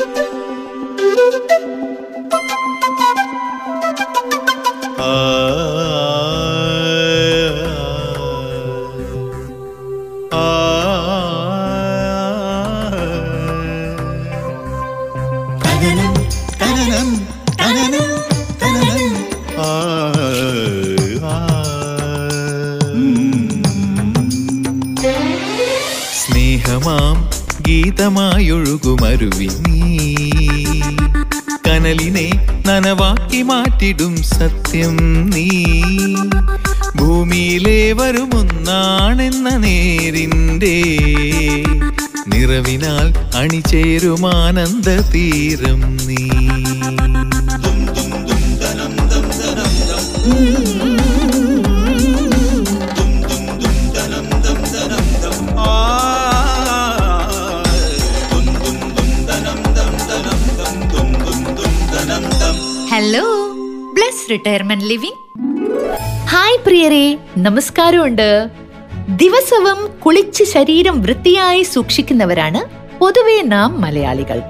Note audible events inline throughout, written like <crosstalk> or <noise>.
തനനം സത്യം നീ. ഭൂമിയിലെ വരുമൊന്നാണെന്ന നേരിന്റെ നിറവിനാൽ അണിചേരുമാനന്ദ തീരം നീ. റിട്ടയർമെന്റ് ലിവിംഗ് ഹായ് പ്രിയരെ. നമസ്കാരമുണ്ട്. ദിവസവും കുളിച്ച് ശരീരം വൃത്തിയായി സൂക്ഷിക്കുന്നവരാണ് പൊതുവേ നാം മലയാളികൾ.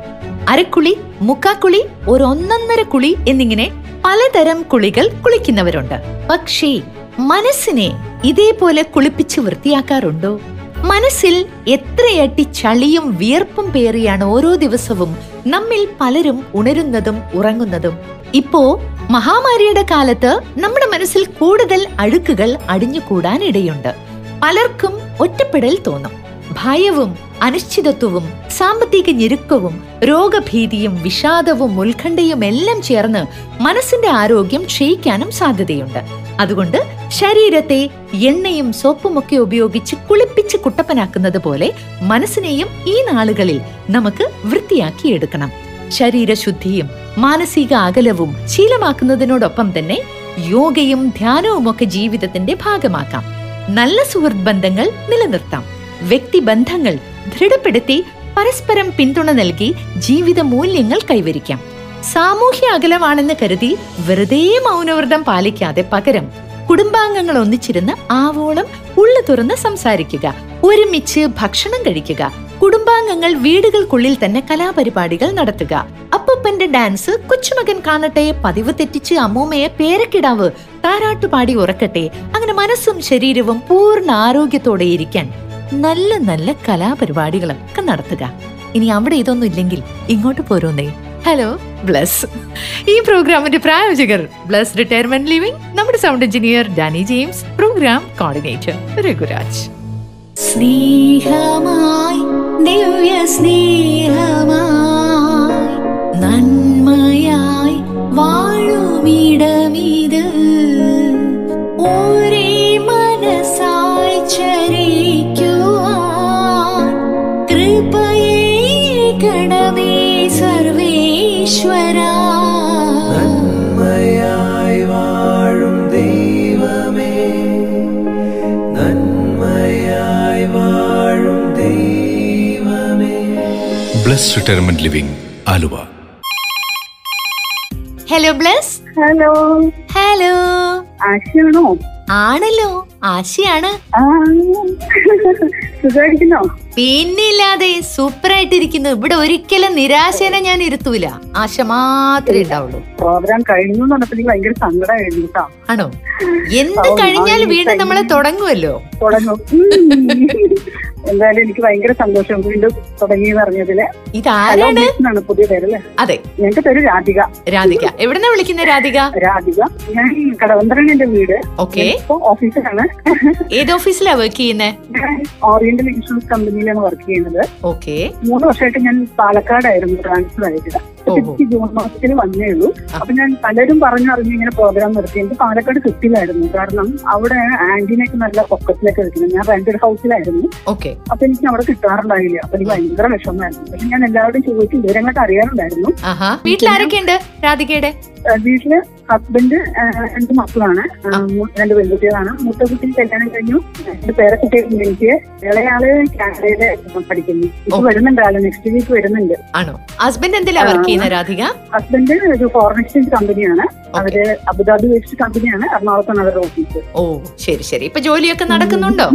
അരക്കുളി മുക്കാക്കുളി ഒരു ഒന്നൊന്നര കുളി എന്നിങ്ങനെ പലതരം കുളികൾ കുളിക്കുന്നവരുണ്ട്. പക്ഷേ മനസ്സിനെ ഇതേപോലെ കുളിപ്പിച്ച് വൃത്തിയാക്കാറുണ്ടോ? മനസ്സിൽ എത്രയട്ടി ചളിയും വിയർപ്പും പേറിയാണ് ഓരോ ദിവസവും നമ്മിൽ പലരും ഉണരുന്നതും ഉറങ്ങുന്നതും. ഇപ്പോ മഹാമാരിയുടെ കാലത്ത് നമ്മുടെ മനസ്സിൽ കൂടുതൽ അഴുക്കുകൾ അടിഞ്ഞുകൂടാൻ ഇടയുണ്ട് പലർക്കും ഒറ്റപ്പെടൽ തോന്നും. ഭയവും അനിശ്ചിതത്വവും സാമ്പത്തിക ഞെരുക്കവും രോഗഭീതിയും വിഷാദവും ഉത്കണ്ഠയും എല്ലാം ചേർന്ന് മനസ്സിന്റെ ആരോഗ്യം ക്ഷയിക്കാനും സാധ്യതയുണ്ട്. അതുകൊണ്ട് ശരീരത്തെ എണ്ണയും സോപ്പുമൊക്കെ ഉപയോഗിച്ച് കുളിപ്പിച്ച് കുട്ടപ്പനാക്കുന്നത് പോലെ മനസ്സിനെയും ഈ നാളുകളിൽ നമുക്ക് വൃത്തിയാക്കിയെടുക്കണം. ശരീരശുദ്ധിയും മാനസിക അകലവും ശീലമാക്കുന്നതിനോടൊപ്പം തന്നെ യോഗയും ധ്യാനവും ഒക്കെ ജീവിതത്തിന്റെ ഭാഗമാക്കാം. നല്ല സുഹൃത്ത് ബന്ധങ്ങൾ നിലനിർത്താം. വ്യക്തി ബന്ധങ്ങൾ ദൃഢപ്പെടുത്തി പരസ്പരം പിന്തുണ നൽകി ജീവിത മൂല്യങ്ങൾ കൈവരിക്കാം. സാമൂഹ്യ അകലമാണെന്ന് കരുതി വെറുതെ മൗനവ്രതം പാലിക്കാതെ പകരം കുടുംബാംഗങ്ങൾ ഒന്നിച്ചിരുന്ന് ആവോളം ഉള്ളു തുറന്ന് സംസാരിക്കുക ഒരുമിച്ച് ഭക്ഷണം കഴിക്കുക കുടുംബാംഗങ്ങൾ വീടുകൾക്കുള്ളിൽ തന്നെ കലാപരിപാടികൾ നടത്തുക. അപ്പൂപ്പന്റെ ഡാൻസ് കൊച്ചുമകൻ കാണട്ടെ പതിവ് തെറ്റിച്ച് അമ്മൂമ്മയെ പേരക്കിടാവ് താരാട്ടുപാടി ഉറക്കട്ടെ അങ്ങനെ മനസ്സും ശരീരവും പൂർണ ആരോഗ്യത്തോടെ ഇരിക്കാൻ നല്ല നല്ല കലാപരിപാടികളൊക്കെ നടത്തുക. ഇനി അവിടെ ഇതൊന്നും ഇല്ലെങ്കിൽ ഇങ്ങോട്ട് പോരോന്നേ. Hello bless. ഈ പ്രോഗ്രാമിന്റെ പ്രായോജകർ ബ്ലസ് റിട്ടയർമെന്റ് ലിവിംഗ് നമ്മുടെ sound engineer Dani James program coordinator Raghuraj. സ്നേഹമായി ദിവ്യ സ്നേഹമായി നന്മയായി വാഴുമിടമിത്. ഒരേ മനസ്സായി ചരിക്കുവാൻ കൃപയേ കടമേ സർവേശ്വര. Bless retirement living Aluva. Hello Bless hello hello ആശയാണോ? ആണല്ലോ. ആശയാണ്. സുഖമായിരിക്കുന്നോ പിന്നില്ലാതെ സൂപ്പർ ആയിട്ടിരിക്കുന്നു ഇവിടെ ഒരിക്കലും നിരാശനെ ഞാൻ ഇരുത്തൂല. ആശ മാത്രമേ ഉണ്ടാവുള്ളൂ. പ്രോഗ്രാം കഴിഞ്ഞു ഭയങ്കര സങ്കടമായിരുന്നു ആണോ? എന്ത് കഴിഞ്ഞാൽ കഴിഞ്ഞാലും വീണ്ടും നമ്മളെ തുടങ്ങുമല്ലോ തുടങ്ങും. എന്തായാലും എനിക്ക് ഭയങ്കര സന്തോഷം. വീണ്ടും തുടങ്ങി എന്ന് പറഞ്ഞതിൽ ഇതാണ് പുതിയ പേരല്ലേ അതെ. ഞങ്ങൾക്ക് പേര് രാധിക. രാധിക. എവിടെന്നാ വിളിക്കുന്ന രാധിക? രാധിക. ഞാൻ കടവന്ത്രാണ് എന്റെ വീട്. ഓക്കെ. ഓഫീസിലാണ്. ഏത് ഓഫീസിലാ വർക്ക് ചെയ്യുന്നത് ഞാൻ ഓറിയന്റൽ ഇൻഷുറൻസ് കമ്പനിയിലാണ് വർക്ക് ചെയ്യുന്നത്. ഓക്കെ. മൂന്ന് വർഷമായിട്ട് ഞാൻ പാലക്കാടായിരുന്നു ട്രാൻസ്ഫർ ആയിട്ട്. എനിക്ക് ജൂൺ മാസത്തിൽ വന്നേ ഉള്ളൂ. അപ്പൊ ഞാൻ പലരും പറഞ്ഞറിഞ്ഞ് ഇങ്ങനെ പ്രോഗ്രാം നിർത്തി എനിക്ക് പാലക്കാട് കിട്ടിയിലായിരുന്നു കാരണം അവിടെ ആന്റിനൊക്കെ നല്ല പൊക്കത്തിലൊക്കെ വെക്കുന്നത്. ഞാൻ റെന്റഡ് ഹൗസിലായിരുന്നു ഓക്കെ. അപ്പൊ എനിക്ക് അവിടെ കിട്ടാറുണ്ടായില്ല. അപ്പൊ എനിക്ക് ഭയങ്കര വിഷമമായിരുന്നു. പക്ഷെ ഞാൻ എല്ലാവരോടും ചോദിച്ചു വിവരങ്ങളൊക്കെ അറിയാറുണ്ടായിരുന്നു. രാധികയുടെ? വീട്ടിൽ ഹസ്ബൻഡ് രണ്ട് മക്കളാണ്. രണ്ട് പെൺകുട്ടികളാണ്. മൂത്ത കുട്ടി കല്യാണം കഴിഞ്ഞു. രണ്ട് പേരക്കുട്ടികൾ എനിക്ക്. ഇളയാൾ കാനഡയിൽ പഠിക്കുന്നു. ഇപ്പൊ വരുന്നുണ്ട് ആൾ. നെക്സ്റ്റ് വീക്ക് വരുന്നുണ്ട്. ആണോ? ഹസ്ബൻഡ് എന്തിലാ വർക്ക് ചെയ്യുന്ന രാധിക? ഹസ്ബൻഡ് ഒരു ഫോറിൻ എക്സ്ചേഞ്ച് കമ്പനിയാണ് അവർ അബുദാബി വേസ്റ്റ് കമ്പനിയാണ് എറണാകുളത്താണ് അവരുടെ ഓഫീസ് ഓ ശരി ശരി. ഇപ്പൊ ജോലിയൊക്കെ നടക്കുന്നുണ്ടോ?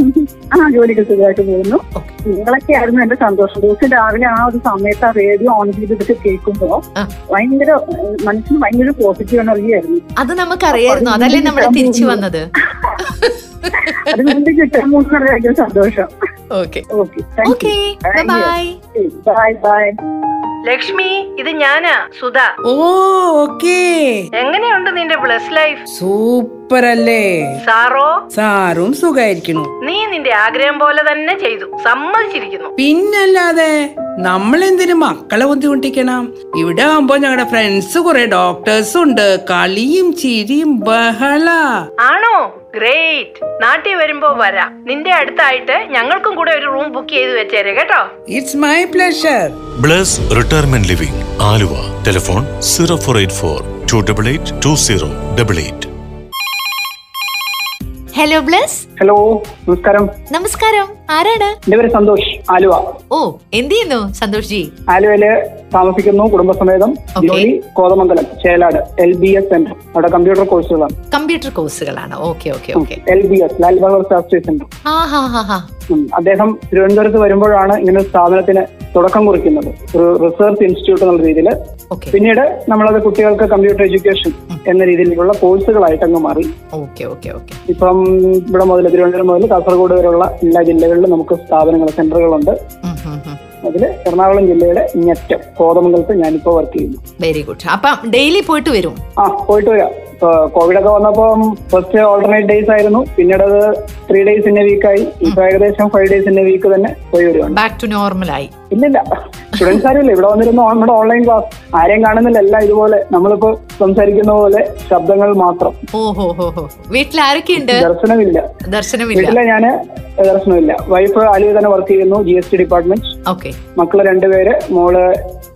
ആ ജോലികൾ സുഖമായിട്ട് പോകുന്നു. നിങ്ങളൊക്കെ ആയിരുന്നു എന്റെ സന്തോഷം. ദിവസം രാവിലെ ആ ഒരു സമയത്ത് ആ റേഡിയോ ഓൺ ചെയ്തിട്ട് കേൾക്കുമ്പോ. ഭയങ്കര മനസ്സിന് ഭയങ്കര പോസിറ്റീവ് എനർജി അത് നമുക്കറിയായിരുന്നു. അതല്ലേ നമ്മൾ തിരിച്ചു വന്നത്. അത് വീണ്ടും കിട്ടാൻ മൂന്ന് ഭയങ്കര സന്തോഷം. Okay. Okay bye. Bye bye Lakshmi ഇത് ഞാനാ സുധ. ഓ ഓക്കേ. എങ്ങനെയുണ്ട് നിന്റെ പ്ലസ് ലൈഫ് സൂപ്പർ. അല്ലേ സാറോ? സാറും സുഖായിരിക്കുന്നു. നീ നിന്റെ ആഗ്രഹം പോലെ തന്നെ ചെയ്തു. സമ്മതിച്ചിരിക്കുന്നു. പിന്നല്ലാതെ നമ്മൾ എന്തിനു മക്കളെ ബുദ്ധിമുട്ടിക്കണം? ഇവിടെ ആവുമ്പോ ഞങ്ങളുടെ ഫ്രണ്ട്സ് കുറെ ഡോക്ടേഴ്സ് ഉണ്ട്. കളിയും ചിരിയും ബഹള. ആണോ? ഗ്രേറ്റ് നാട്ടിൽ വരുമ്പോ വരാം. നിന്റെ അടുത്തായിട്ട് ഞങ്ങൾക്കും കൂടെ ഒരു റൂം ബുക്ക് ചെയ്ത് വെച്ചേരെ കേട്ടോ? It's my pleasure Bless retirement living Aluva. Telephone zero four eight four two double eight two zero double eight hello Bless hello നമസ്കാരം. നമസ്കാരം. ആരാണ്? എന്റെ പേര് സന്തോഷ് ആലുവ. ഓ എന്ത് ചെയ്യുന്നു സന്തോഷ് ജി ആലുവയിൽ താമസിക്കുന്നു കുടുംബസമേതം. ജോലി Kothamangalam Chelad L B S centre. അവിടെ കമ്പ്യൂട്ടർ കോഴ്സുകളാണ്. കമ്പ്യൂട്ടർ കോഴ്സുകളാണ്. Okay okay okay. L B S Lal Bahadur Shastri centre. അദ്ദേഹം തിരുവനന്തപുരത്ത് വരുമ്പോഴാണ് ഇങ്ങനെ സ്ഥാപനത്തിന് തുടക്കം കുറിക്കുന്നത്. ഒരു റിസർച്ച് ഇൻസ്റ്റിറ്റ്യൂട്ട് എന്നുള്ള രീതിയിൽ പിന്നീട് നമ്മളത് കുട്ടികൾക്ക് കമ്പ്യൂട്ടർ എഡ്യൂക്കേഷൻ എന്ന രീതിയിലുള്ള കോഴ്സുകളായിട്ട് അങ്ങ് മാറി ഇപ്പം ഇവിടെ മുതൽ തിരുവനന്തപുരം മുതൽ കാസർഗോഡ് വരെയുള്ള എല്ലാ ജില്ലകളിലും നമുക്ക് സ്ഥാപനങ്ങൾ സെന്ററുകളുണ്ട്. അതിൽ എറണാകുളം ജില്ലയുടെ ഞെറ്റം കോതമംഗലത്ത് ഞാനിപ്പോ വർക്ക് ചെയ്യുന്നു. വെരി ഗുഡ് അപ്പം ഡെയിലി പോയിട്ട് വരും? ആ പോയിട്ട് വരാം. കോവിഡ് ഒക്കെ വന്നപ്പം ഫസ്റ്റ് ഓൾട്ടർനേറ്റ് ഡേയ്സ് ആയിരുന്നു. പിന്നീട് അത് ത്രീ ഡേയ്സ് ഇന്ന വീക്കായി ഇപ്പൊ ഏകദേശം ഫൈവ് ഡേയ്സ് ഇന്ന വീക്ക് തന്നെ പോയി വരുവാണ്. ബാക്ക് ടു നോർമൽ ആയി. ഇല്ലില്ല. സ്റ്റുഡൻസ് ആരുമില്ല ഇവിടെ വന്നിരുന്നു നമ്മുടെ ഓൺലൈൻ ക്ലാസ് ആരെയും കാണുന്നില്ല. എല്ലാം ഇതുപോലെ. നമ്മളിപ്പോ സംസാരിക്കുന്ന പോലെ ശബ്ദങ്ങൾ മാത്രം. ഓ ഹോ ഹോ ഹോ. വീട്ടിൽ ആരൊക്കെയുണ്ട് ദർശനമില്ല. ദർശനമില്ല. വീട്ടിലെ ഞാൻ ദർശനമില്ല. വൈഫ് ആലുവ തന്നെ വർക്ക് ചെയ്യുന്നു G S T department okay. മക്കൾ രണ്ടുപേര് മോൾ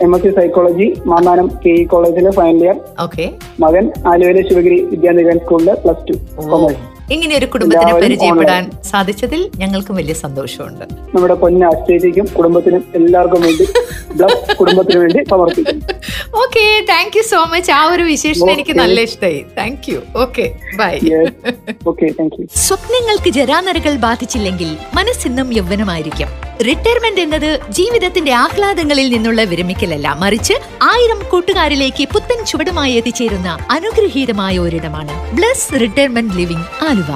M S C psychology Mannanam K E കോളേജിലെ ഫൈനൽ ഇയർ ഓക്കെ. മകൻ ആലുവയിലെ ശിവഗിരി വിദ്യാനികേതൻ സ്കൂളിലെ പ്ലസ് ടു കൊമേഴ്സ് ഇങ്ങനെ ഒരു കുടുംബത്തിനെ പരിചയപ്പെടാൻ സാധിച്ചതിൽ ഞങ്ങൾക്കും വലിയ സന്തോഷമുണ്ട്. നമ്മുടെ പൊന്ന കുടുംബത്തിനും എല്ലാവർക്കും വേണ്ടി കുടുംബത്തിന് വേണ്ടി സമർപ്പിക്കുന്നു. Okay thank you so much ആ ഒരു വിശേഷം എനിക്ക് നല്ല ഇഷ്ടമായി. താങ്ക് യു ഓക്കെ ബൈ സ്വപ്നങ്ങൾക്ക് ജരാനരകൾ ബാധിച്ചില്ലെങ്കിൽ മനസ്സിന്നും യൗവനമായിരിക്കും. റിട്ടയർമെന്റ് എന്നത് ജീവിതത്തിന്റെ ആഹ്ലാദങ്ങളിൽ നിന്നുള്ള വിരമിക്കലല്ല. മറിച്ച് ആയിരം കൂട്ടുകാരിലേക്ക് പുത്തൻ ചുവടുമായി എത്തിച്ചേരുന്ന അനുഗ്രഹീതമായ ഒരിടമാണ്. ബ്ലസ് റിട്ടയർമെന്റ് ലിവിംഗ് ആലുവ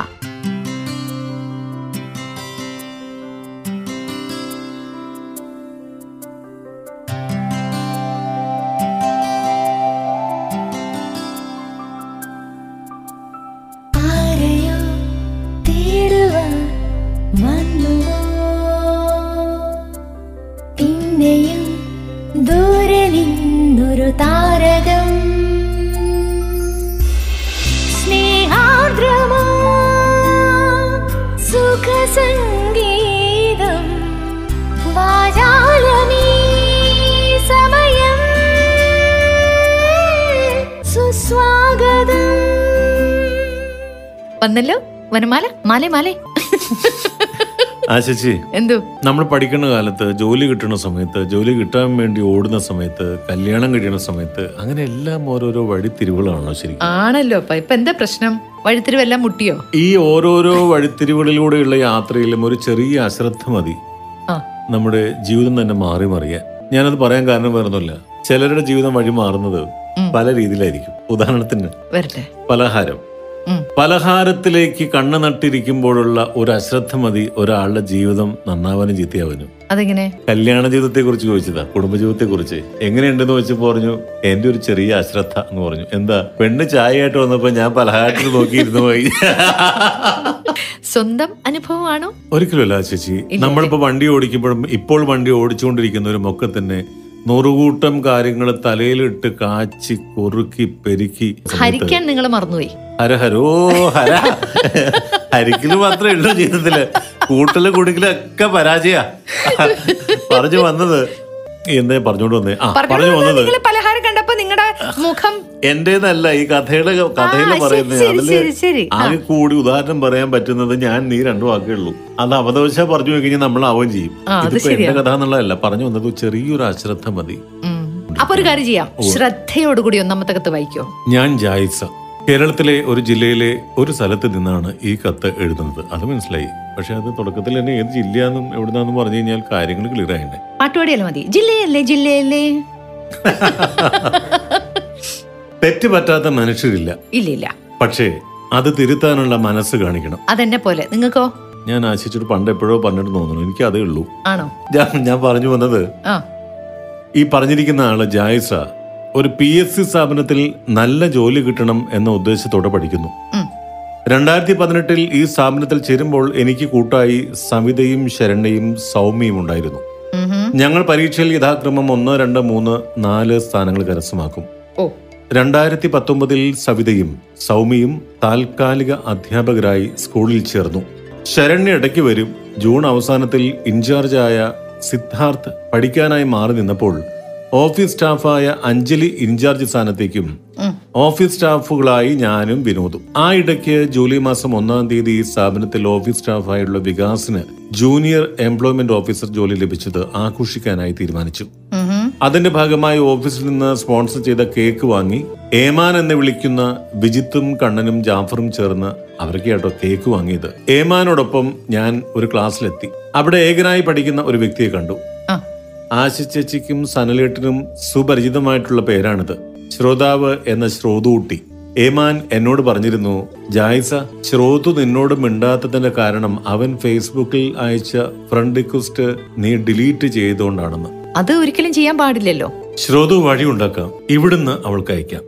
വന്നല്ലോ? വനമാല? മാലേ മാലേ. ആ ചേച്ചി. എന്തു? നമ്മൾ പഠിക്കുന്ന കാലത്ത് ജോലി കിട്ടുന്ന സമയത്ത് ജോലി കിട്ടാൻ വേണ്ടി ഓടുന്ന സമയത്ത് കല്യാണം കഴിയുന്ന സമയത്ത് അങ്ങനെ എല്ലാം ഓരോരോ വഴിത്തിരിവുകളാണോ ശരിക്കും? ആണല്ലോ അപ്പൊ. ഇപ്പൊ എന്താ പ്രശ്നം? വഴിത്തിരിവെല്ലാം മുട്ടിയോ? ഈ ഓരോരോ വഴിത്തിരിവുകളിലൂടെയുള്ള യാത്രയിലും ഒരു ചെറിയ അശ്രദ്ധ മതി. നമ്മുടെ ജീവിതം തന്നെ മാറി മറിയാൻ. ഞാനത് പറയാൻ കാരണം വേറൊന്നുമില്ല. ചിലരുടെ ജീവിതം വഴി മാറുന്നത് പല രീതിയിലായിരിക്കും. ഉദാഹരണത്തിന് പലഹാരം. പലഹാരത്തിലേക്ക് കണ്ണു നട്ടിരിക്കുമ്പോഴുള്ള ഒരു അശ്രദ്ധ മതി ഒരാളുടെ ജീവിതം നന്നാവാനും ചീത്തയാവാനും. അതെങ്ങനെ? കല്യാണ ജീവിതത്തെ കുറിച്ച് ചോദിച്ചതാ കുടുംബജീവിതത്തെ കുറിച്ച് എങ്ങനെയുണ്ടെന്ന് വെച്ച് പറഞ്ഞു എന്റെ ഒരു ചെറിയ അശ്രദ്ധ എന്ന് പറഞ്ഞു. എന്താ പെണ്ണ് ചായയായിട്ട് വന്നപ്പോ ഞാൻ പലഹാരത്തിൽ നോക്കിയിരുന്നു പോയി. സ്വന്തം അനുഭവമാണോ? ഒരിക്കലുമല്ല ചേച്ചി. നമ്മളിപ്പോ വണ്ടി ഓടിക്കുമ്പോഴും ഇപ്പോൾ വണ്ടി ഓടിച്ചുകൊണ്ടിരിക്കുന്നവരും ഒക്കെ തന്നെ നൂറുകൂട്ടം കാര്യങ്ങൾ തലയിലിട്ട് കാച്ചി കുറുക്കി പെരുക്കി. ഹരിക്കാൻ നിങ്ങൾ മറന്നുപോയി. ഹര ഹരോ. ഹര ഹരിക്കൽ മാത്രമേ ഉള്ളൂ ജീവിതത്തിൽ. കൂട്ടൽ കുടുക്കലൊക്കെ പരാജയ. പറഞ്ഞു വന്നത്. എന്താ പറഞ്ഞോണ്ട് വന്നേ. ആ പറഞ്ഞു വന്നത് നിങ്ങൾ പലഹാരം കണ്ടപ്പോ നിങ്ങളുടെ മുഖം എന്റേതല്ല ഈ കഥയുടെ കഥയിൽ പറയുന്നത് അതിൽ. ആകെ കൂടി ഉദാഹരണം പറയാൻ പറ്റുന്നത് ഞാൻ നീ രണ്ടു വാക്കേ ഉള്ളൂ. അത് അവതവശ പറഞ്ഞു കഴിഞ്ഞാൽ നമ്മൾ ആവുകയും ചെയ്യും. ഇതിപ്പോ എന്റെ കഥ എന്നുള്ളതല്ല പറഞ്ഞു വന്നത് ചെറിയൊരു അശ്രദ്ധ മതി. അപ്പൊ ഒരു കാര്യം ചെയ്യാം. ശ്രദ്ധയോടുകൂടി ഒന്നാമത്തെ കത്ത് വായിക്കോ. ഞാൻ ജായിസ. കേരളത്തിലെ ഒരു ജില്ലയിലെ ഒരു സ്ഥലത്ത് നിന്നാണ് ഈ കത്ത് എഴുതുന്നത്. അത് മനസ്സിലായി. പക്ഷെ അത് തുടക്കത്തിൽ തന്നെ ഏത് ജില്ലയാന്നും എവിടുന്നാന്നും പറഞ്ഞു കഴിഞ്ഞാൽ കാര്യങ്ങൾ ക്ലിയർ ആയിട്ട് പാട്ടുപാടിയല്ല മതി. ജില്ലയല്ലേ ജില്ലയല്ലേ? <laughs> തെറ്റ് പറ്റാത്ത മനുഷ്യരില്ല. ഇല്ല ഇല്ല. പക്ഷേ അത് തിരുത്താനുള്ള മനസ്സ് കാണിക്കണം. അതെന്നെ പോലെ. നിങ്ങൾക്കോ? ഞാൻ ആശിച്ചിട്ട് പണ്ട് എപ്പോഴോ പറഞ്ഞിട്ട് തോന്നുന്നു. എനിക്ക് അതേ ഉള്ളൂ. ആണോ? ഞാൻ ഞാൻ പറഞ്ഞു വന്നത് ഈ പറഞ്ഞിരിക്കുന്ന ആൾ ജായിസ ഒരു പി എസ് സി സ്ഥാപനത്തിൽ നല്ല ജോലി കിട്ടണം എന്ന ഉദ്ദേശത്തോടെ പഠിക്കുന്നു. രണ്ടായിരത്തി പതിനെട്ടിൽ ഈ സ്ഥാപനത്തിൽ ചേരുമ്പോൾ എനിക്ക് കൂട്ടായി സവിതയും ശരണ്യയും സൗമ്യയും ഉണ്ടായിരുന്നു. ഞങ്ങൾ പരീക്ഷയിൽ യഥാക്രമം ഒന്ന് രണ്ട് മൂന്ന് നാല് സ്ഥാനങ്ങൾ കരസ്ഥമാക്കും. രണ്ടായിരത്തി പത്തൊമ്പതിൽ സവിതയും സൗമ്യയും താൽക്കാലിക അധ്യാപകരായി സ്കൂളിൽ ചേർന്നു. ശരണ്യ ഇടയ്ക്ക് വരും. ജൂൺ അവസാനത്തിൽ ഇൻചാർജായ സിദ്ധാർത്ഥ് പഠിക്കാനായി മാറി നിന്നപ്പോൾ ഓഫീസ് സ്റ്റാഫായ അഞ്ജലി ഇൻചാർജ് സ്ഥാനത്തേക്കും ഓഫീസ് സ്റ്റാഫുകളായി ഞാനും വിനോദും. ആ ഇടയ്ക്ക് ജൂലൈ മാസം ഒന്നാം തീയതി ഈ സ്ഥാപനത്തിൽ ഓഫീസ് സ്റ്റാഫായുള്ള വികാസിന് ജൂനിയർ എംപ്ലോയ്മെന്റ് ഓഫീസർ ജോലി ലഭിച്ചത് ആഘോഷിക്കാനായി തീരുമാനിച്ചു. അതിന്റെ ഭാഗമായി ഓഫീസിൽ നിന്ന് സ്പോൺസർ ചെയ്ത കേക്ക് വാങ്ങി ഏമാൻ എന്ന് വിളിക്കുന്ന വിജിത്തും കണ്ണനും ജാഫറും ചേർന്ന് അവർക്ക് കേട്ടോ കേക്ക് വാങ്ങിയത്. ഏമാനോടൊപ്പം ഞാൻ ഒരു ക്ലാസ്സിലെത്തി. അവിടെ ഏകനായി പഠിക്കുന്ന ഒരു വ്യക്തിയെ കണ്ടു. ആശ ചേച്ചിക്കും സനലേട്ടനും സുപരിചിതമായിട്ടുള്ള പേരാണിത്. ശ്രോതാവ് എന്ന ശ്രോതൂട്ടി. ഏമാൻ എന്നോട് പറഞ്ഞിരുന്നു ജായിസ ശ്രോതു നിന്നോട് മിണ്ടാത്തതിന്റെ കാരണം അവൻ ഫേസ്ബുക്കിൽ അയച്ച ഫ്രണ്ട് റിക്വസ്റ്റ് നീ ഡിലീറ്റ് ചെയ്തുകൊണ്ടാണെന്ന് അത് ഒരിക്കലും ചെയ്യാൻ പാടില്ലല്ലോ. ശ്രോതു വഴി ഉണ്ടാക്കാം. ഇവിടുന്ന് അവൾക്ക് അയക്കാം.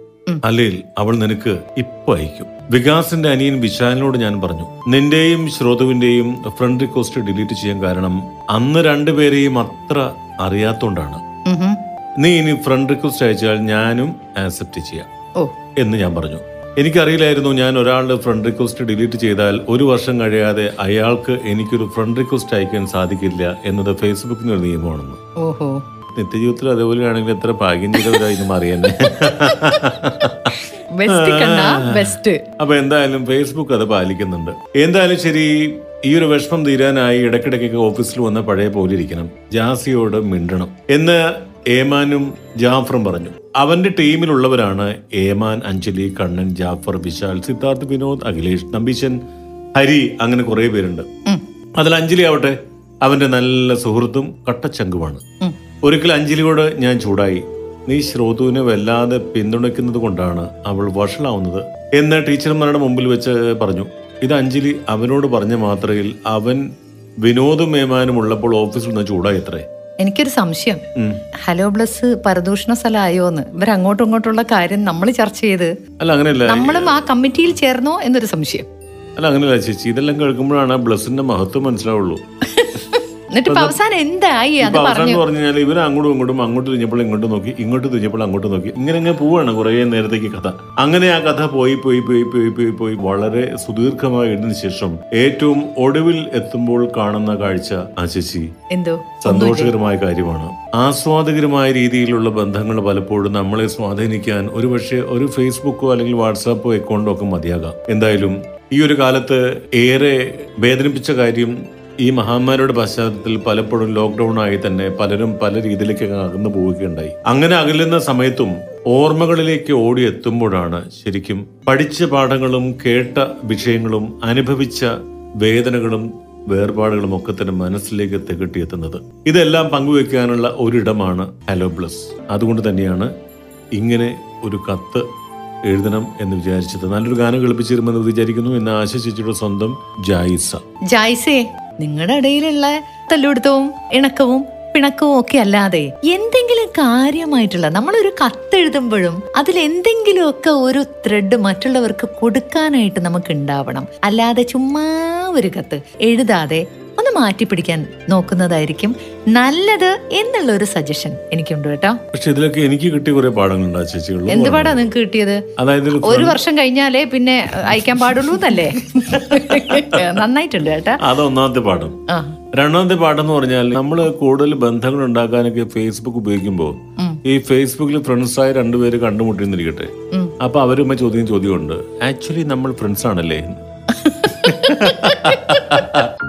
അല്ലെങ്കിൽ അവൾ നിനക്ക് ഇപ്പൊ അയക്കും. വികാസിന്റെ അനിയൻ വിശാലിനോട് ഞാൻ പറഞ്ഞു നിന്റെയും ശ്രോതുവിന്റെയും ഫ്രണ്ട് റിക്വസ്റ്റ് ഡിലീറ്റ് ചെയ്യാൻ കാരണം അന്ന് രണ്ടുപേരെയും അത്ര അറിയാത്തോണ്ടാണ്. നീ ഇനി ഫ്രണ്ട് റിക്വസ്റ്റ് അയച്ചാൽ ഞാനും ആക്സെപ്റ്റ് ചെയ്യാം. എന്ന് ഞാൻ പറഞ്ഞു. എനിക്കറിയില്ലായിരുന്നു ഞാൻ ഒരാളുടെ ഫ്രണ്ട് റിക്വസ്റ്റ് ഡിലീറ്റ് ചെയ്താൽ ഒരു വർഷം കഴിയാതെ അയാൾക്ക് എനിക്കൊരു ഫ്രണ്ട് റിക്വസ്റ്റ് അയക്കാൻ സാധിക്കില്ല എന്നത് ഫേസ്ബുക്കിന് ഒരു നിയമമാണെന്ന് നിത്യജീവിതത്തിൽ അതേപോലെ ആണെങ്കിൽ എത്ര ഭാഗ്യം ഇത് മാറിയെന്നെ കണ്ണ ബെസ്റ്റ് അപ്പൊ എന്തായാലും ഫേസ്ബുക്ക് അത് പാലിക്കുന്നുണ്ട്. എന്തായാലും ശരി ഈ ഒരു വിഷമം തീരാനായി ഇടയ്ക്കിടയ്ക്കൊക്കെ ഓഫീസിൽ വന്ന പഴയ പോലെ ഇരിക്കണം. ജാസിയോട് മിണ്ടണം. എന്ന് ഏമാനും ജാഫറും പറഞ്ഞു. അവന്റെ ടീമിലുള്ളവരാണ് ഏമാൻ അഞ്ജലി കണ്ണൻ ജാഫർ വിശാൽ സിദ്ധാർത്ഥ് വിനോദ് അഖിലേഷ് നമ്പീശൻ ഹരി അങ്ങനെ കുറെ പേരുണ്ട്. അതിൽ അഞ്ജലി ആവട്ടെ അവന്റെ നല്ല സുഹൃത്തും കട്ടച്ചങ്കുമാണ്. ഒരിക്കൽ അഞ്ജലിയോട് ഞാൻ ചൂടായി. നീ ശ്രോതുവിനെ വല്ലാതെ പിന്തുണയ്ക്കുന്നത് കൊണ്ടാണ് അവൾ വഷളാവുന്നത് എന്ന് ടീച്ചർമാരുടെ മുമ്പിൽ വെച്ച് പറഞ്ഞു. ഇത് അഞ്ജലി അവനോട് പറഞ്ഞ മാത്രയിൽ അവൻ വിനോദും മേമാനും ഉള്ളപ്പോൾ ഓഫീസിൽ നിന്ന് ചൂടായി എത്രേ എനിക്കൊരു സംശയം. ഹലോ ബ്ലസ് പരദൂഷണ സ്ഥലമായോന്ന് ഇവർ അങ്ങോട്ടും ഇങ്ങോട്ടുള്ള കാര്യം നമ്മൾ ചർച്ച ചെയ്ത് അല്ല അങ്ങനെയല്ല. നമ്മളും ആ കമ്മിറ്റിയിൽ ചേർന്നോ എന്നൊരു സംശയം. അല്ല അങ്ങനെയല്ല ചേച്ചി. ഇതെല്ലാം കേൾക്കുമ്പോഴാണ് ബ്ലസിന്റെ മഹത്വം മനസ്സിലാവുള്ളൂ. എന്നിട്ട് അവസാനം എന്തായി അത് പറഞ്ഞു. പറഞ്ഞു കഴിഞ്ഞാൽ ഇവർ അങ്ങോട്ടും ഇങ്ങോട്ടും അങ്ങോട്ട് തിരിഞ്ഞപ്പോൾ ഇങ്ങോട്ട് നോക്കി ഇങ്ങോട്ട് തിരിഞ്ഞപ്പോൾ അങ്ങോട്ട് നോക്കി. ഇങ്ങനെ ഇങ്ങനെ പോവാണ് കുറെ നേരത്തേക്ക് കഥ. അങ്ങനെ ആ കഥ പോയി പോയി പോയി പോയി പോയി പോയി വളരെ സുദീർഘമായി എഴുതിന് ശേഷം ഏറ്റവും ഒടുവിൽ എത്തുമ്പോൾ കാണുന്ന കാഴ്ച ആ ശശി എന്തോ? സന്തോഷകരമായ കാര്യമാണ്. ആസ്വാദകരമായ രീതിയിലുള്ള ബന്ധങ്ങൾ പലപ്പോഴും നമ്മളെ സ്വാധീനിക്കാൻ ഒരുപക്ഷെ ഒരു ഫേസ്ബുക്കോ അല്ലെങ്കിൽ വാട്സാപ്പോ അക്കൗണ്ടോ ഒക്കെ മതിയാകാം. എന്തായാലും ഈ ഒരു കാലത്ത് ഏറെ വേദനിപ്പിച്ച കാര്യം ഈ മഹാമാരിയുടെ പശ്ചാത്തലത്തിൽ പലപ്പോഴും ലോക്ക്ഡൌൺ ആയി തന്നെ പലരും പല രീതിയിലേക്ക് അകന്നു പോവുകയുണ്ടായി. അങ്ങനെ അകലുന്ന സമയത്തും ഓർമ്മകളിലേക്ക് ഓടി എത്തുമ്പോഴാണ് ശരിക്കും പഠിച്ച പാഠങ്ങളും കേട്ട വിഷയങ്ങളും അനുഭവിച്ച വേദനകളും വേർപാടുകളും ഒക്കെ തന്നെ മനസ്സിലേക്ക് തികട്ടിയെത്തുന്നത്. ഇതെല്ലാം പങ്കുവെക്കാനുള്ള ഒരിടമാണ് ഹലോ പ്ലസ് അതുകൊണ്ട് തന്നെയാണ് ഇങ്ങനെ ഒരു കത്ത് എഴുതണം എന്ന് വിചാരിച്ചത്. നല്ലൊരു ഗാനം കളിപ്പിച്ചിരുമെന്ന് വിചാരിക്കുന്നു എന്ന് ആശ്വസിച്ചിട്ടുള്ള സ്വന്തം ജായിസ. ജായ്സേ നിങ്ങളുടെ ഇടയിലുള്ള തല്ലുപിടുത്തവും ഇണക്കവും പിണക്കവും ഒക്കെ അല്ലാതെ എന്തെങ്കിലും കാര്യമായിട്ടുള്ള നമ്മളൊരു കത്തെഴുതുമ്പോഴും അതിൽ എന്തെങ്കിലുമൊക്കെ ഒരു ത്രെഡ് മറ്റുള്ളവർക്ക് കൊടുക്കാനായിട്ട് നമുക്ക് ഉണ്ടാവണം അല്ലാതെ ചുമ്മാ ഒരു കത്ത് എഴുതാതെ ഒന്ന് മാറ്റിപ്പിടിക്കാൻ നോക്കുന്നതായിരിക്കും നല്ലത് എന്നുള്ള ഒരു സജഷൻ എനിക്കുണ്ട് കേട്ടോ. പക്ഷെ ഇതിലൊക്കെ എനിക്ക് കിട്ടിയ കുറെ പാഠങ്ങളുണ്ട് എന്ത് പാടാ നിങ്ങൾക്ക് കിട്ടിയത്? അതായത് ഒരു വർഷം കഴിഞ്ഞാലേ പിന്നെ അയക്കാൻ പാടുള്ളൂ എന്നല്ലേ? നന്നായിട്ടുണ്ട് കേട്ടോ. അത് ഒന്നാമത്തെ പാഠം. രണ്ടാമത്തെ പാഠം പാട്ടെന്ന് പറഞ്ഞാൽ നമ്മൾ കൂടുതൽ ബന്ധങ്ങൾ ഉണ്ടാക്കാനൊക്കെ ഫേസ്ബുക്ക് ഉപയോഗിക്കുമ്പോൾ. ഈ ഫേസ്ബുക്കിൽ ഫ്രണ്ട്സായ രണ്ടുപേര് കണ്ടുമുട്ടിന്നിരിക്കട്ടെ. അപ്പൊ അവരുമ്മ ചോദ്യം ചോദ്യമുണ്ട്. ആക്ച്വലി നമ്മൾ ഫ്രണ്ട്സ് ആണല്ലേ? <laughs>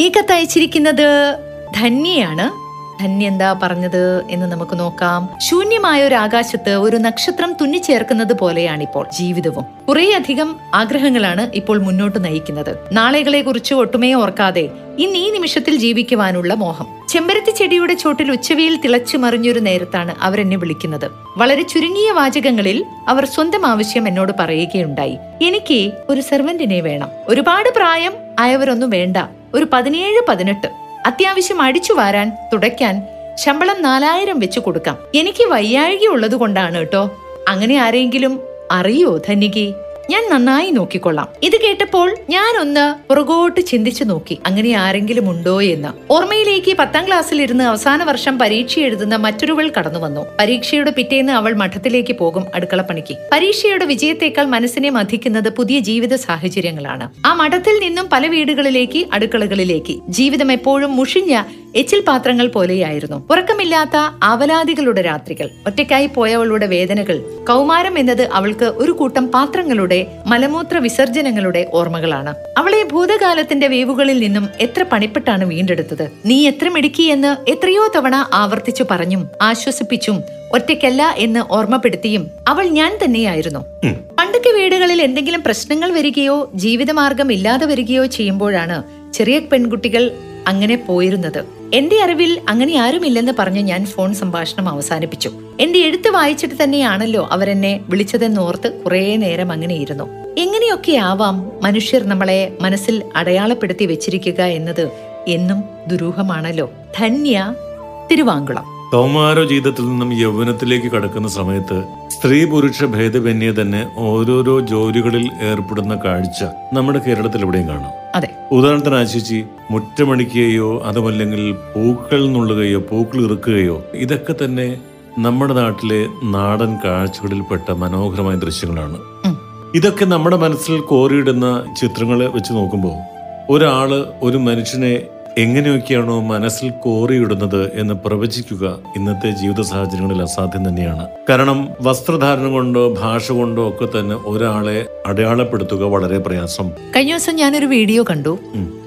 ഈ കത്ത് അയച്ചിരിക്കുന്നത് ധന്യയാണ്. ധന്യ എന്താ പറഞ്ഞത് എന്ന് നമുക്ക് നോക്കാം. ശൂന്യമായ ഒരു ആകാശത്ത് ഒരു നക്ഷത്രം തുന്നിച്ചേർക്കുന്നത് പോലെയാണിപ്പോൾ ജീവിതവും. കുറേയധികം ആഗ്രഹങ്ങളാണ് ഇപ്പോൾ മുന്നോട്ട് നയിക്കുന്നത്. നാളെകളെ കുറിച്ച് ഒട്ടുമേ ഓർക്കാതെ ഇന്ന് ഈ നിമിഷത്തിൽ ജീവിക്കുവാനുള്ള മോഹം. ചെമ്പരത്തി ചെടിയുടെ ചോട്ടിൽ ഉച്ചവയിൽ തിളച്ചു മറിഞ്ഞൊരു നേരത്താണ് അവരെന്നെ വിളിക്കുന്നത്. വളരെ ചുരുങ്ങിയ വാചകങ്ങളിൽ അവർ സ്വന്തം ആവശ്യം എന്നോട് പറയുകയുണ്ടായി. എനിക്ക് ഒരു സെർവന്റിനെ വേണം. ഒരുപാട് പ്രായം ആയവരൊന്നും വേണ്ട. ഒരു പതിനേഴ് പതിനെട്ട്. അത്യാവശ്യം അടിച്ചു വാരാൻ തുടയ്ക്കാൻ ശമ്പളം നാലായിരം വെച്ച് കൊടുക്കാം. എനിക്ക് വയ്യാഴിക ഉള്ളത് കൊണ്ടാണ് കേട്ടോ. അങ്ങനെ ആരെങ്കിലും അറിയോ ധന്യകി ഞാൻ നന്നായി നോക്കിക്കൊള്ളാം. ഇത് കേട്ടപ്പോൾ ഞാൻ ഒന്ന് പുറകോട്ട് ചിന്തിച്ചു നോക്കി. അങ്ങനെ ആരെങ്കിലും ഉണ്ടോ എന്ന്. ഓർമ്മയിലേക്ക് പത്താം ക്ലാസ്സിൽ ഇരുന്ന് അവസാന വർഷം പരീക്ഷ എഴുതുന്ന മറ്റൊരുവൾ കടന്നു വന്നു. പരീക്ഷയുടെ പിറ്റേന്ന് അവൾ മഠത്തിലേക്ക് പോകും അടുക്കളപ്പണിക്ക്. പരീക്ഷയുടെ വിജയത്തേക്കാൾ മനസ്സിനെ മതിക്കുന്നത് പുതിയ ജീവിത സാഹചര്യങ്ങളാണ്. ആ മഠത്തിൽ നിന്നും പല വീടുകളിലേക്ക് അടുക്കളകളിലേക്ക്. ജീവിതം എപ്പോഴും മുഷിഞ്ഞ എച്ചിൽ പാത്രങ്ങൾ പോലെയായിരുന്നു. ഉറക്കമില്ലാത്ത അവലാദികളുടെ രാത്രികൾ. ഒറ്റയ്ക്കായി പോയവളുടെ വേദനകൾ. കൗമാരം എന്നത് അവൾക്ക് ഒരു കൂട്ടം പാത്രങ്ങളുടെ മലമൂത്ര വിസർജനങ്ങളുടെ ഓർമ്മകളാണ്. അവളെ ഭൂതകാലത്തിന്റെ വേവുകളിൽ നിന്നും എത്ര പണിപ്പെട്ടാണ് വീണ്ടെടുത്തത്? നീ എത്ര മിടുക്കിയെന്ന് എത്രയോ തവണ ആവർത്തിച്ചു പറഞ്ഞും ആശ്വസിപ്പിച്ചും ഒറ്റയ്ക്കല്ല എന്ന് ഓർമ്മപ്പെടുത്തിയും അവൾ ഞാൻ തന്നെയായിരുന്നു. പണ്ടൊക്കെ വീടുകളിൽ എന്തെങ്കിലും പ്രശ്നങ്ങൾ വരികയോ ജീവിതമാർഗം ഇല്ലാതെ വരികയോ ചെയ്യുമ്പോഴാണ് ചെറിയ പെൺകുട്ടികൾ അങ്ങനെ പോയിരുന്നത്. എന്റെ അറിവിൽ അങ്ങനെ ആരുമില്ലെന്ന് പറഞ്ഞ് ഞാൻ ഫോൺ സംഭാഷണം അവസാനിപ്പിച്ചു. എന്റെ എഴുത്ത് വായിച്ചിട്ട് തന്നെയാണല്ലോ അവരെന്നെ വിളിച്ചതെന്നോർത്ത് കുറേ നേരം അങ്ങനെ ഇരുന്നു എങ്ങനെയൊക്കെ ആവാം മനുഷ്യർ നമ്മളെ മനസ്സിൽ അടയാളപ്പെടുത്തി വെച്ചിരിക്കുക എന്നത് എന്നും ദുരൂഹമാണല്ലോ. ധന്യ തിരുവാങ്കുളം. കൗമാര ജീവിതത്തിൽ നിന്നും യൗവനത്തിലേക്ക് കടക്കുന്ന സമയത്ത് സ്ത്രീ പുരുഷ ഭേദമന്യേ തന്നെ ഓരോരോ ജോലികളിൽ ഏർപ്പെടുന്ന കാഴ്ച നമ്മുടെ കേരളത്തിൽ കാണാം. അതെ. ഉദാഹരണത്തിന് ആശിച്ചി മുറ്റമണിക്കുകയോ അതുമല്ലെങ്കിൽ പൂക്കൾ നുള്ളുകയോ പൂക്കൾ ഇറുക്കുകയോ ഇതൊക്കെ തന്നെ നമ്മുടെ നാട്ടിലെ നാടൻ കാഴ്ചകളിൽപ്പെട്ട മനോഹരമായ ദൃശ്യങ്ങളാണ്. ഇതൊക്കെ നമ്മുടെ മനസ്സിൽ കോറിയിടുന്ന ചിത്രങ്ങളെ വെച്ച് നോക്കുമ്പോൾ ഒരാൾ ഒരു മനുഷ്യനെ എങ്ങനെയൊക്കെയാണോ മനസ്സിൽ കോറിയിടുന്നത് എന്ന് പ്രവചിക്കുക ഇന്നത്തെ ജീവിത സാഹചര്യങ്ങളിൽ അസാധ്യം തന്നെയാണ്. കാരണം വസ്ത്രധാരണം കൊണ്ടോ ഭാഷ കൊണ്ടോ ഒക്കെ തന്നെ ഒരാളെ അടയാളപ്പെടുത്തുക വളരെ പ്രയാസം. കഴിഞ്ഞ ദിവസം ഞാനൊരു വീഡിയോ കണ്ടു.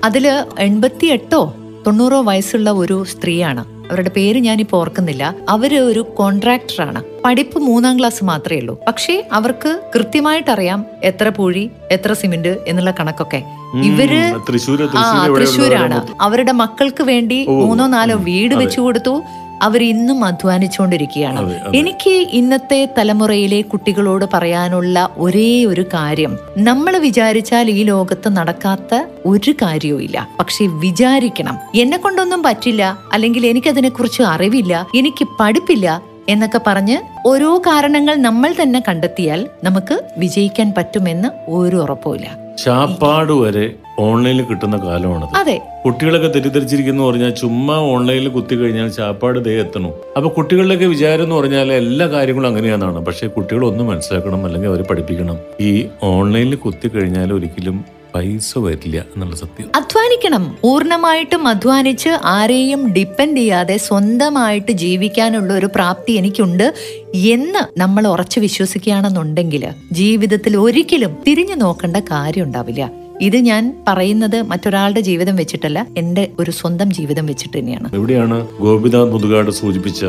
അതിൽ എൺപത്തി എട്ടോ തൊണ്ണൂറോ വയസ്സുള്ള ഒരു സ്ത്രീയാണ്. അവരുടെ പേര് ഞാനിപ്പോൾ ഓർക്കുന്നില്ല. അവർ ഒരു കോൺട്രാക്ടറാണ് പഠിപ്പ് മൂന്നാം ക്ലാസ് മാത്രമേ ഉള്ളൂ. പക്ഷേ അവർക്ക് കൃത്യമായിട്ട് അറിയാം എത്ര പൂഴി എത്ര സിമെന്റ് എന്നുള്ള കണക്കൊക്കെ. ഇവർ തൃശ്ശൂരാണ്. അവരുടെ മക്കൾക്ക് വേണ്ടി മൂന്നോ നാലോ വീട് വെച്ചു കൊടുത്തു. അവർ ഇന്നും അധ്വാനിച്ചുകൊണ്ടിരിക്കുകയാണ്. എനിക്ക് ഇന്നത്തെ തലമുറയിലെ കുട്ടികളോട് പറയാനുള്ള ഒരേ ഒരു കാര്യം നമ്മൾ വിചാരിച്ചാൽ ഈ ലോകത്ത് നടക്കാത്ത ഒരു കാര്യവും ഇല്ല. പക്ഷെ വിചാരിക്കണം. എന്നെ കൊണ്ടൊന്നും പറ്റില്ല അല്ലെങ്കിൽ എനിക്കതിനെക്കുറിച്ച് അറിവില്ല എനിക്ക് പഠിപ്പില്ല എന്നൊക്കെ പറഞ്ഞ് ഓരോ കാരണങ്ങൾ നമ്മൾ തന്നെ കണ്ടെത്തിയാൽ നമുക്ക് വിജയിക്കാൻ പറ്റുമെന്ന് ഒരു ഉറപ്പുമില്ല. ശാപ്പാട് വരെ ഓൺലൈനിൽ കിട്ടുന്ന കാലമാണ് അതെ. കുട്ടികളൊക്കെ തെറ്റിദ്ധരിച്ചിരിക്കുന്നു പറഞ്ഞാൽ ചുമ്മാ ഓൺലൈനിൽ കുത്തി കഴിഞ്ഞാൽ ചാപ്പാട് ദേ എത്തണം. അപ്പൊ കുട്ടികളിലൊക്കെ വിചാരം എന്ന് പറഞ്ഞാൽ എല്ലാ കാര്യങ്ങളും അങ്ങനെയാണെന്നാണ് പക്ഷെ കുട്ടികളൊന്നും മനസ്സിലാക്കണം അല്ലെങ്കിൽ അവരെ പഠിപ്പിക്കണം. ഈ ഓൺലൈനിൽ കുത്തി കഴിഞ്ഞാൽ ഒരിക്കലും പൈസ വരില്ല എന്നുള്ള സത്യം. അധ്വാനിക്കണം. പൂർണമായിട്ടും അധ്വാനിച്ച് ആരെയും ഡിപ്പെൻഡ് ചെയ്യാതെ സ്വന്തമായിട്ട് ജീവിക്കാനുള്ള ഒരു പ്രാപ്തി എനിക്കുണ്ട് എന്ന് നമ്മൾ ഉറച്ചു വിശ്വസിക്കുകയാണെന്നുണ്ടെങ്കിൽ ജീവിതത്തിൽ ഒരിക്കലും തിരിഞ്ഞു നോക്കേണ്ട കാര്യം ഉണ്ടാവില്ല. ഇത് ഞാൻ പറയുന്നത് മറ്റൊരാളുടെ ജീവിതം വെച്ചിട്ടല്ല എന്റെ ഒരു സ്വന്തം ജീവിതം വെച്ചിട്ട് തന്നെയാണ്. എവിടെയാണ് ഗോപിനാഥ് മുതുകാട് സൂചിപ്പിച്ച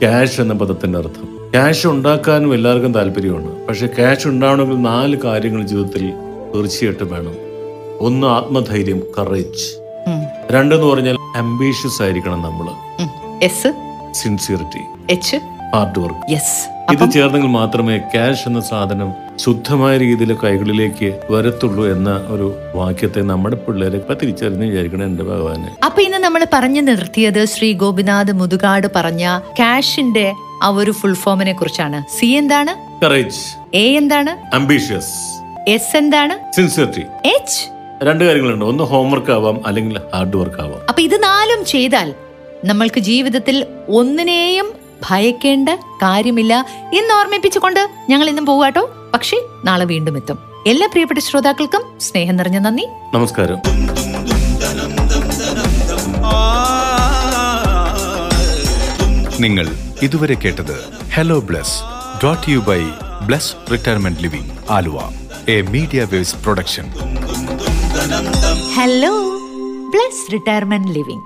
ക്യാഷ് എന്ന പദത്തിന്റെ അർത്ഥം. ക്യാഷ് ഉണ്ടാക്കാനും എല്ലാവർക്കും താല്പര്യമാണ്. പക്ഷെ ക്യാഷ് ഉണ്ടാവണമെങ്കിൽ നാല് കാര്യങ്ങൾ ജീവിതത്തിൽ തീർച്ചയായിട്ടും വേണം. ഒന്ന് ആത്മധൈര്യം കറേജ്. രണ്ടെന്ന് പറഞ്ഞാൽ അംബീഷ്യസ് ആയിരിക്കണം നമ്മൾ. സിൻസിയറിറ്റി എച്ച് ഹാർഡ് വർക്ക് ഇത് ചേർന്നെങ്കിൽ മാത്രമേ ക്യാഷ് എന്ന സാധനം ശുദ്ധമായ രീതിയിൽ കൈകളിലേക്ക് വരത്തുള്ളൂ എന്ന ഒരു വാക്യത്തെ നമ്മുടെ പിള്ളേരെ ഇപ്പൊ തിരിച്ചറിഞ്ഞ് വിചാരിക്കണം എന്റെ ഭഗവാനെ. അപ്പൊ ഇന്ന് നമ്മൾ പറഞ്ഞു നിർത്തിയത് ശ്രീ ഗോപിനാഥ് മുതുകാട് പറഞ്ഞ ക്യാഷിന്റെ ആ ഒരു ഫുൾ ഫോമിനെ കുറിച്ചാണ്. സി എന്താണ്? കറേജ് എ എന്താണ്? അംബീഷ്യസ് എസ് എന്താണ്? സിൻസിയറിറ്റി എച്ച് രണ്ട് കാര്യങ്ങളുണ്ട്. ഒന്ന് ഹോംവർക്ക് ആവാം അല്ലെങ്കിൽ ഹാർഡ് വർക്ക് ആവാം. അപ്പൊ ഇത് നാലും ചെയ്താൽ നമ്മൾക്ക് ജീവിതത്തിൽ ഒന്നിനെയും ഭയക്കേണ്ട കാര്യമില്ല എന്ന് ഓർമ്മിപ്പിച്ചുകൊണ്ട് ഞങ്ങൾ ഇന്നും പോവാട്ടോ പക്ഷേ നാളെ വീണ്ടും എത്തും. എല്ലാ പ്രിയപ്പെട്ട ശ്രോതാക്കൾക്കും സ്നേഹം നിറഞ്ഞ നന്ദി. നമസ്കാരം. നിങ്ങൾ ഇതുവരെ കേട്ടത് hello Bless dot U by Bless retirement living Aluva. A media waves production. Hello Bless retirement living